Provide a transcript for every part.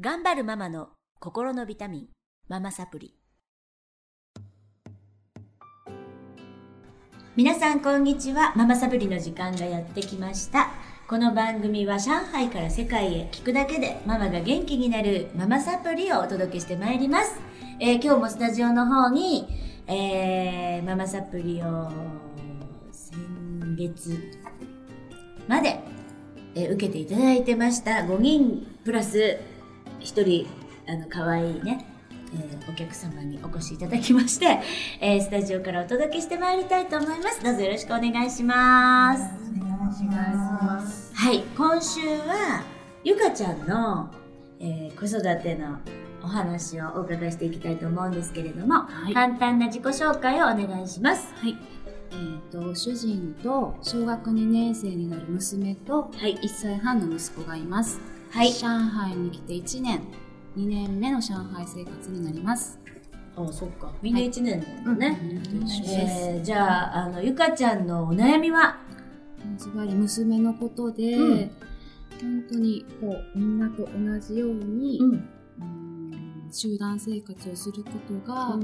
頑張るママの心のビタミン、ママサプリ。皆さんこんにちは。ママサプリの時間がやってきました。この番組は上海から世界へ聞くだけでママが元気になるママサプリをお届けしてまいります。えー今日もスタジオの方に、えーママサプリを先月まで、えー受けていただいてました5人プラス1人あの可愛いね、えーお客様にお越しいただきまして、えースタジオからお届けしてまいりたいと思いますどうぞよろしくお願いしますお願いします。はい今週はゆかちゃんの、えー子育てのお話をお伺いしていきたいと思うんですけれども、はい簡単な自己紹介をお願いしますはい。えっ、と、主人と小学2年生になる娘とはい1歳半の息子がいます。はい上海に来て1年、2年目の上海生活になります。あそっか。みんな1年だね、うん一緒です。えーじゃああのゆかちゃんのお悩みは？ズバリ娘のことで、うん。本当にこう、みんなと同じように、ん。うん集団生活をすることが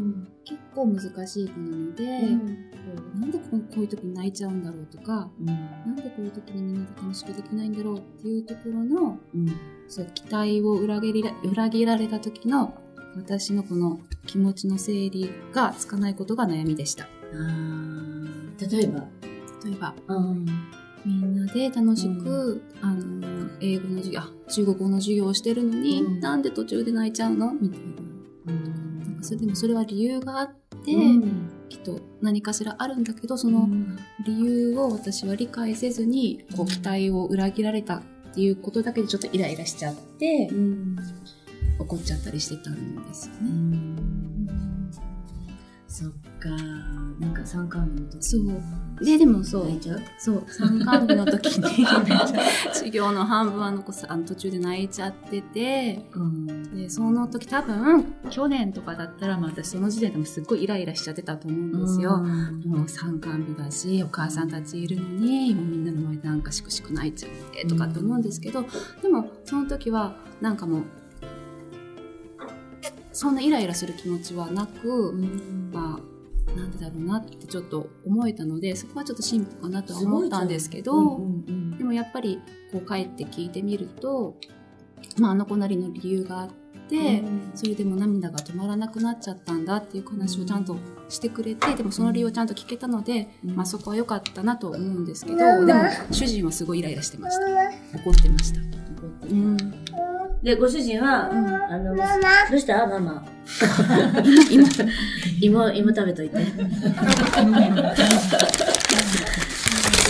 結構難しい子なので、こうなんでこうこういう時に泣いちゃうんだろうとか、なんでこういう時にみんなで楽しくできないんだろうっていうところの、そう、期待を裏切ら裏切られた時の私のこの気持ちの整理がつかないことが悩みでした。例えば、例えば、うんみんなで楽しく、あの、英語の授業、あ、中国語の授業をしてるのに、うん。なんで途中で泣いちゃうの？みたいな。なんかそれでもそれは理由があって、うん。きっと何かしらあるんだけど、その理由を私は理解せずに、こう期待を裏切られたっていうことだけでちょっとイライラしちゃって、うん。怒っちゃったりしてたんですよね。うんそっかなんか参観日の時そう。で、でもそう。泣い、ちゃう？そう、参観日の時に、授業の半分あの子さ、あの途中で泣いちゃってて、うんで、その時多分、去年とかだったら、まあ私その時点でもすっごいイライラしちゃってたと思うんですよ。もう参観日だし、お母さんたちいるのに、もうみんなの前でなんかしくしく泣いちゃってとかって思うんですけど、でもその時はなんかもう、そんなイライラする気持ちはなく、まあ、なんでだろうなってちょっと思えたので、そこはちょっと進歩かなとは思ったんですけど、うんでもやっぱりこう帰って聞いてみると、まああの子なりの理由があって、それでも涙が止まらなくなっちゃったんだっていう話をちゃんとしてくれて、でもその理由をちゃんと聞けたので、うん。まあそこは良かったなと思うんですけど、でも主人はすごいイライラしてました。怒ってました。うん。でご主人は、あのどうした？ママ。今、芋芋食べといて。いい子ち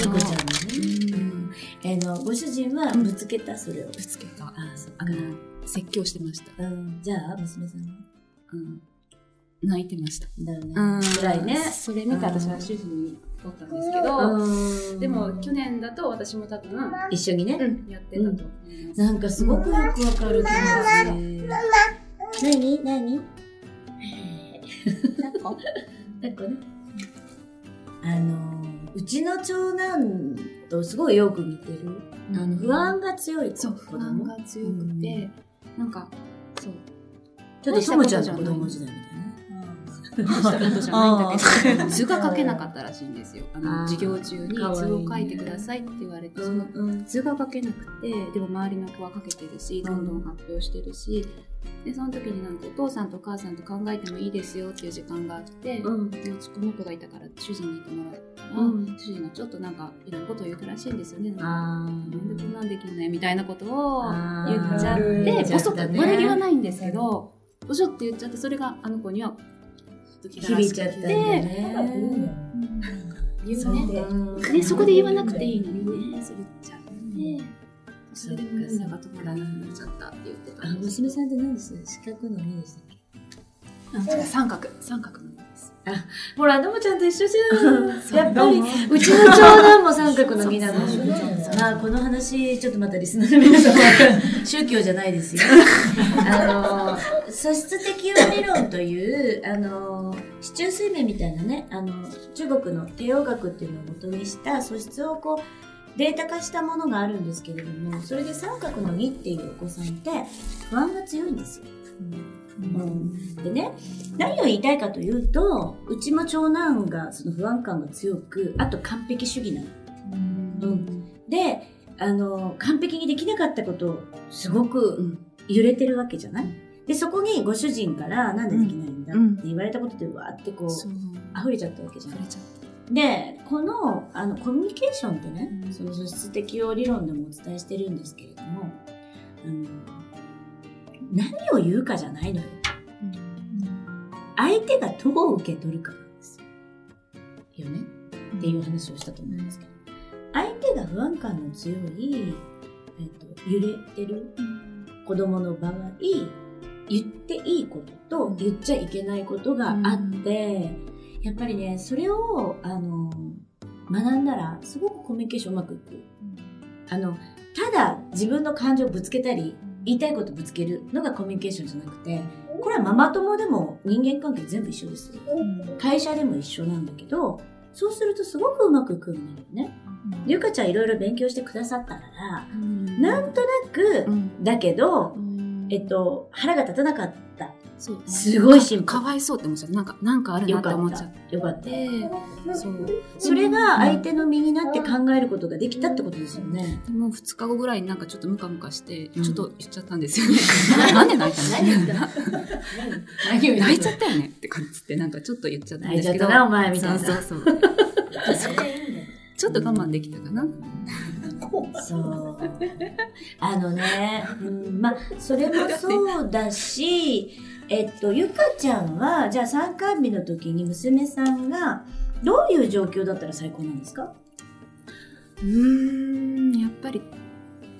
ゃんのねえーのご主人はぶつけた？それを。ぶつけた。あそっあの、説教してました。うん。じゃあ娘さんは？うん。泣いてました。だよね。うん。辛いね。それ見て私は主人に怒ったんですけど、うんでも去年だと私も多分、一緒にね、やってたと思います。なんかすごくよくわかる気持ち。何？何？なんかなんかね。あの、うちの長男とすごいよく似てる。あの、不安が強い子そう、子不安供。が強くて、なんか、そう、ちょっとともちゃんの子供時代みたいな。したことじゃないん。だけど、図が書けなかったらしいんですよ。あの、授業中に図を書いてくださいって言われて、そのうん図が書けなくて、でも周りの子は書けてるし、どんどん発表してるし、で、その時になんかお父さんとお母さんと考えてもいいですよっていう時間があって、うん。でうちこの子がいたから主人に言ってもらったら、うん。主人がちょっとなんかいろんなことを言うたらしいんですよね。あなんでこんなんできんのよみたいなことを言っちゃっ言て、っちゃったね。ボソッと悪気はないんですけど、ボソって言っちゃって、それがあの子には、響いちゃったんだよね。言うね。ねね、そこで言わなくていいのにね、それ言っちゃって、それでも涙が止まらなくなっちゃったって言ってた娘さんって何です四角の目でしたっけなんか三角、三角の目です？ほら、のもちゃんと一緒じゃん。そうやっぱりどうちの長男も三角の実なの。そうそうまあ、この話、ちょっとまたリスナーの皆さんは、宗教じゃないですよ。あの、素質適応理論という、あの、市中水面みたいなね、あの、中国の帝王学っていうのを元にした素質をこう、データ化したものがあるんですけれどもそれで三角の2っていうお子さんって不安が強いんですよ。うん、でね何を言いたいかというとうちも長男がその不安感が強くあと完璧主義なの。うん、であの完璧にできなかったことをすごく揺れてるわけじゃない？でそこにご主人からなんでできないんだって言われたことでわーってこう溢れちゃったわけじゃないでこのあのコミュニケーションってね、うん、その素質適応理論でもお伝えしてるんですけれどもあの何を言うかじゃないのよ、うん、相手がどう受け取るかなんですよ。よね、っていう話をしたと思うんですけど。相手が不安感の強い、えっと、揺れてる子供の場合言っていいことと言っちゃいけないことがあって、やっぱりねそれをあの学んだらすごくコミュニケーションうまくいく、あのただ自分の感情をぶつけたり言いたいことぶつけるのがコミュニケーションじゃなくてこれはママ友でも人間関係全部一緒です会社でも一緒なんだけどそうするとすごくうまくいくんだよね。ゆかちゃんいろいろ勉強してくださったから、なんとなく、だけど、えっと、腹が立たなかったそう、すごいシンプル。かわいそうって思っちゃう。なんか、なんかあるなって思っちゃって。よかった。そう。それが相手の身になって考えることができたってことですよね。でも2日後ぐらいになんかちょっとムカムカして、ちょっと言っちゃったんですよね。なんで泣いたの？泣いちゃったよねって感じで、なんかちょっと言っちゃったんですけど。泣いちゃったな、お前みたいな。そうそうそう。ちょっと我慢できたかな。そう。あのね、うん、まあ、それもそうだし、えっと、ゆかちゃんは、じゃあ参観日の時に娘さんが、どういう状況だったら最高なんですか？うーん、やっぱり、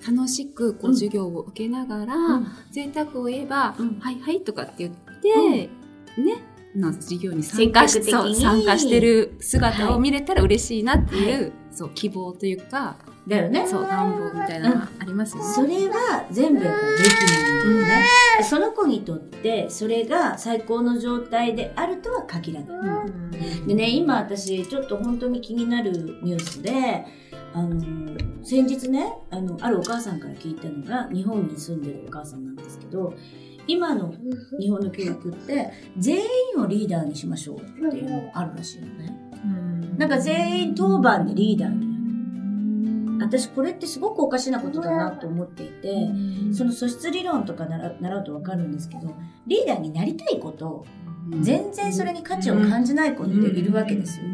楽しくこう授業を受けながら、うん、贅沢を言えば、うん、はいはいとかって言って、うん、ね、の授業に参加し参加してる姿を見れたら嬉しいなっていう、はい、そう希望というかだよね。そう願望みたいなのがありますよね、それは全部やっぱべきなんだよね、その子にとってそれが最高の状態であるとは限らない、でね今私ちょっと本当に気になるニュースであの先日ねあのあるお母さんから聞いたのが日本に住んでるお母さんなんですけど今の日本の教育って全員をリーダーにしましょうっていうのがあるらしいのね。なんか全員当番でリーダーに。私これってすごくおかしなことだなと思っていて、その素質理論とか習うとわかるんですけど、リーダーになりたいこと、全然それに価値を感じない子っているわけですよ。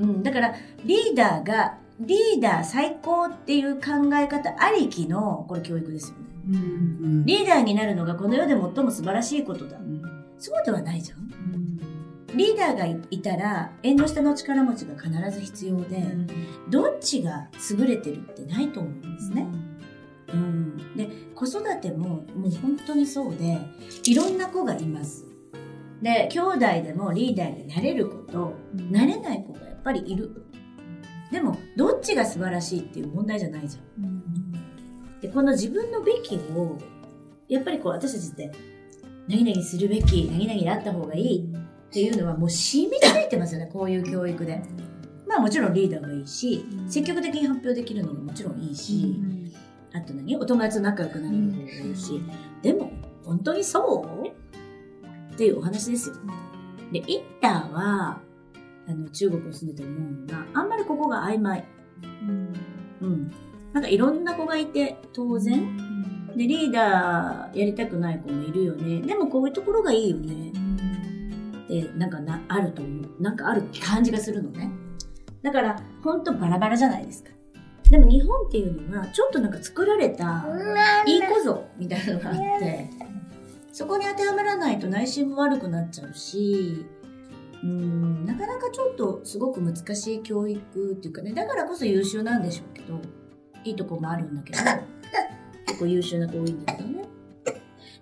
うん、だからリーダーがリーダー最高っていう考え方ありきのこれ教育ですよね。リーダーになるのがこの世で最も素晴らしいことだ。そうではないじゃん。リーダーがいたら縁の下の力持ちが必ず必要で、どっちが優れてるってないと思うんですね。うん、で子育てももう本当にそうでいろんな子がいます。で兄弟でもリーダーになれる子と、なれない子がやっぱりいる。でもどっちが素晴らしいっていう問題じゃないじゃん。でこの自分のべきをやっぱりこう私たちって何々するべき何々であった方がいいっていうのはもう染みついてますよねこういう教育で。まあもちろんリーダーがいいし、積極的に発表できるのがもちろんいいし、あと何？お友達と仲良くなれる方がいいし、でも本当にそう？っていうお話ですよ。で、インターは、あの、中国に住んでて思うのが、あんまりここが曖昧。うん。うん。なんかいろんな子がいて当然。で、リーダーやりたくない子もいるよね。でもこういうところがいいよね。で、なんかな、あると思う。なんかある感じがするのね。だから、ほんとバラバラじゃないですか。でも日本っていうのは、ちょっとなんか作られた、いい子像みたいなのがあって、そこに当てはまらないと内心も悪くなっちゃうし、うん、なかなかちょっとすごく難しい教育っていうかね、だからこそ優秀なんでしょうけど、いいとこもあるんだけど、結構優秀な子多いんだけどね。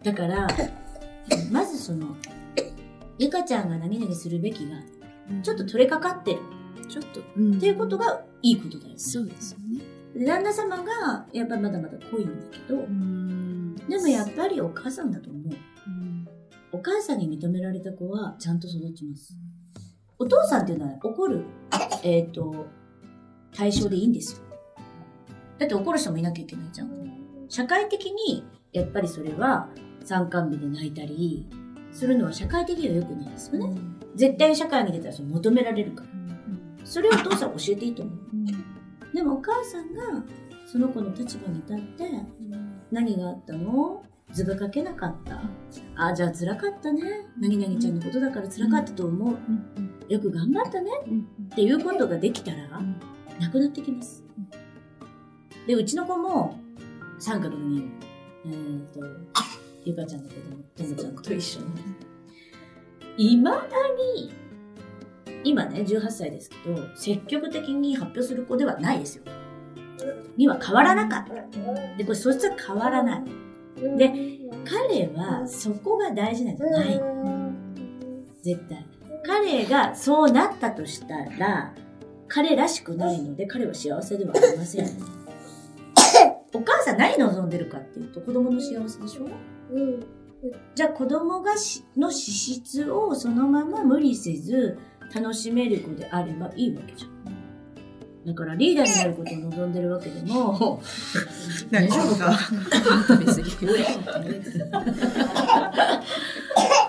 だから、まずその、ゆかちゃんが何々するべきが、ちょっと取れかかってる。ちょっと、っていうことがいいことだよね。そうですよね。旦那様が、やっぱりまだまだ濃いんだけど、でもやっぱりお母さんだと思う。お母さんに認められた子はちゃんと育ちます。お父さんっていうのは怒る、えっ、ー、と、対象でいいんですよ。だって怒る人もいなきゃいけないじゃん。社会的に、やっぱりそれは、参観日で泣いたり、するのは社会的には良くないですよね。絶対に社会に出たらそれ求められるから。それをお父さん教えていいと思う。でもお母さんが、その子の立場に立って、何があったの？図が書けなかった。ああ、じゃあ辛かったね。何々ちゃんのことだから辛かったと思う。よく頑張ったね。っていうことができたら、なくなってきます。で、うちの子も、三角のに、えっ、と、ゆかちゃんの子供、ともちゃんと一緒に。いまだに、今ね、18歳ですけど、積極的に発表する子ではないですよ。には変わらなかった。で、これ、そしたら変わらない。で、彼はそこが大事なんじゃない。絶対。彼がそうなったとしたら、彼らしくないので、彼は幸せではありません。お母さん何望んでるかっていうと、子供の幸せでしょ？じゃあ子供がしの資質をそのまま無理せず楽しめる子であればいいわけじゃん。だからリーダーになることを望んでるわけでも、大丈夫か？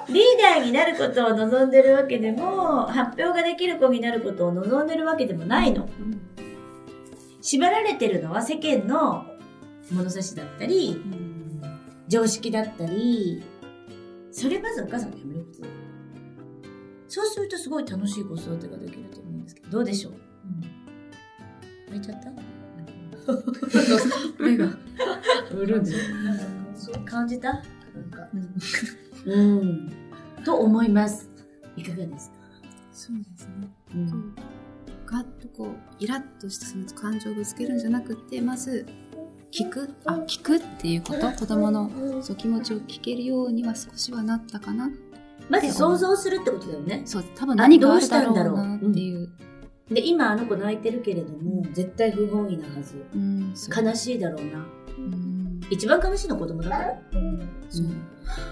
リーダーになることを望んでるわけでも、発表ができる子になることを望んでるわけでもないの。縛られてるのは世間の物差しだったり、常識だったり、それまずお母さんがやめることだ。そうするとすごい楽しい子育てができると思うんですけど、どうでしょう、泣いちゃった？目が、うるんで。感じた？なんか。うん。と思います。いかがですか？そうですね。うん。ガッとこう、イラッとしたその感情をぶつけるんじゃなくて、まず、聞く、あ、聞くっていうこと、子供のそう気持ちを聞けるようには少しはなったかな。まず想像するってことだよね。そう、多分何があるどうしただろんだろう？うなっていう。で、今あの子泣いてるけれども、絶対不本意なはず。うん、悲しいだろうな。うん一番悲しいのは子供だから。そう。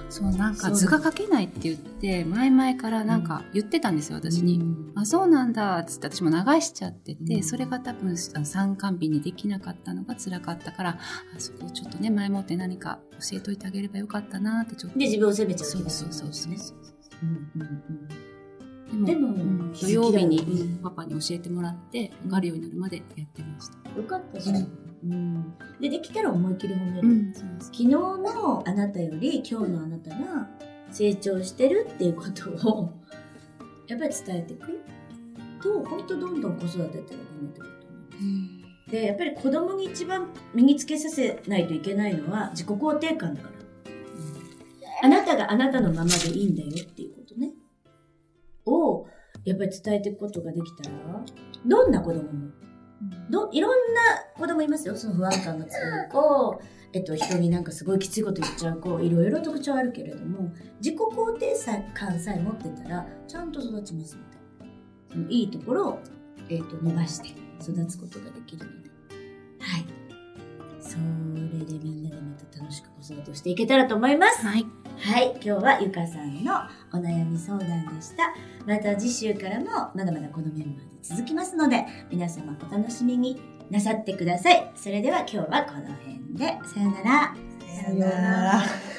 そう、なんかそう図が書けないって言って、前々からなんか言ってたんですよ、私に。あ、そうなんだ、つって私も流しちゃってて、うんそれが多分、参観日にできなかったのが辛かったから、あそこをちょっとね、前もって何か教えといてあげればよかったなってちょっと。で、自分を責めちゃう気そうそうそうそうね。うんうんでも、でもうん土曜日にうんパパに教えてもらって、わかるようになるまでやってました。うん。よかったじゃん。うん。で、できたら思いっきり褒める。うん。昨日のあなたより今日のあなたが成長してるっていうことを やっぱり伝えていくと本当どんどん子育てって楽になってくると思うでやっぱり子供に一番身につけさせないといけないのは自己肯定感だから、あなたがあなたのままでいいんだよっていうことねをやっぱり伝えていくことができたらどんな子供もどいろんな子供いますよ。その不安感が強い子。えっと、人になんかすごいきついこと言っちゃう子。いろいろ特徴あるけれども自己肯定感さえ持ってたらちゃんと育ちますのでそのいいところを、えっと、伸ばして育つことができるので。はい。それでみんなでまた楽しく子育てをしていけたらと思います。はい。はい、今日はゆかさんのお悩み相談でした。また次週からもまだまだこのメンバーで続きますので、皆様お楽しみになさってください。それでは今日はこの辺で、さよなら。さよなら。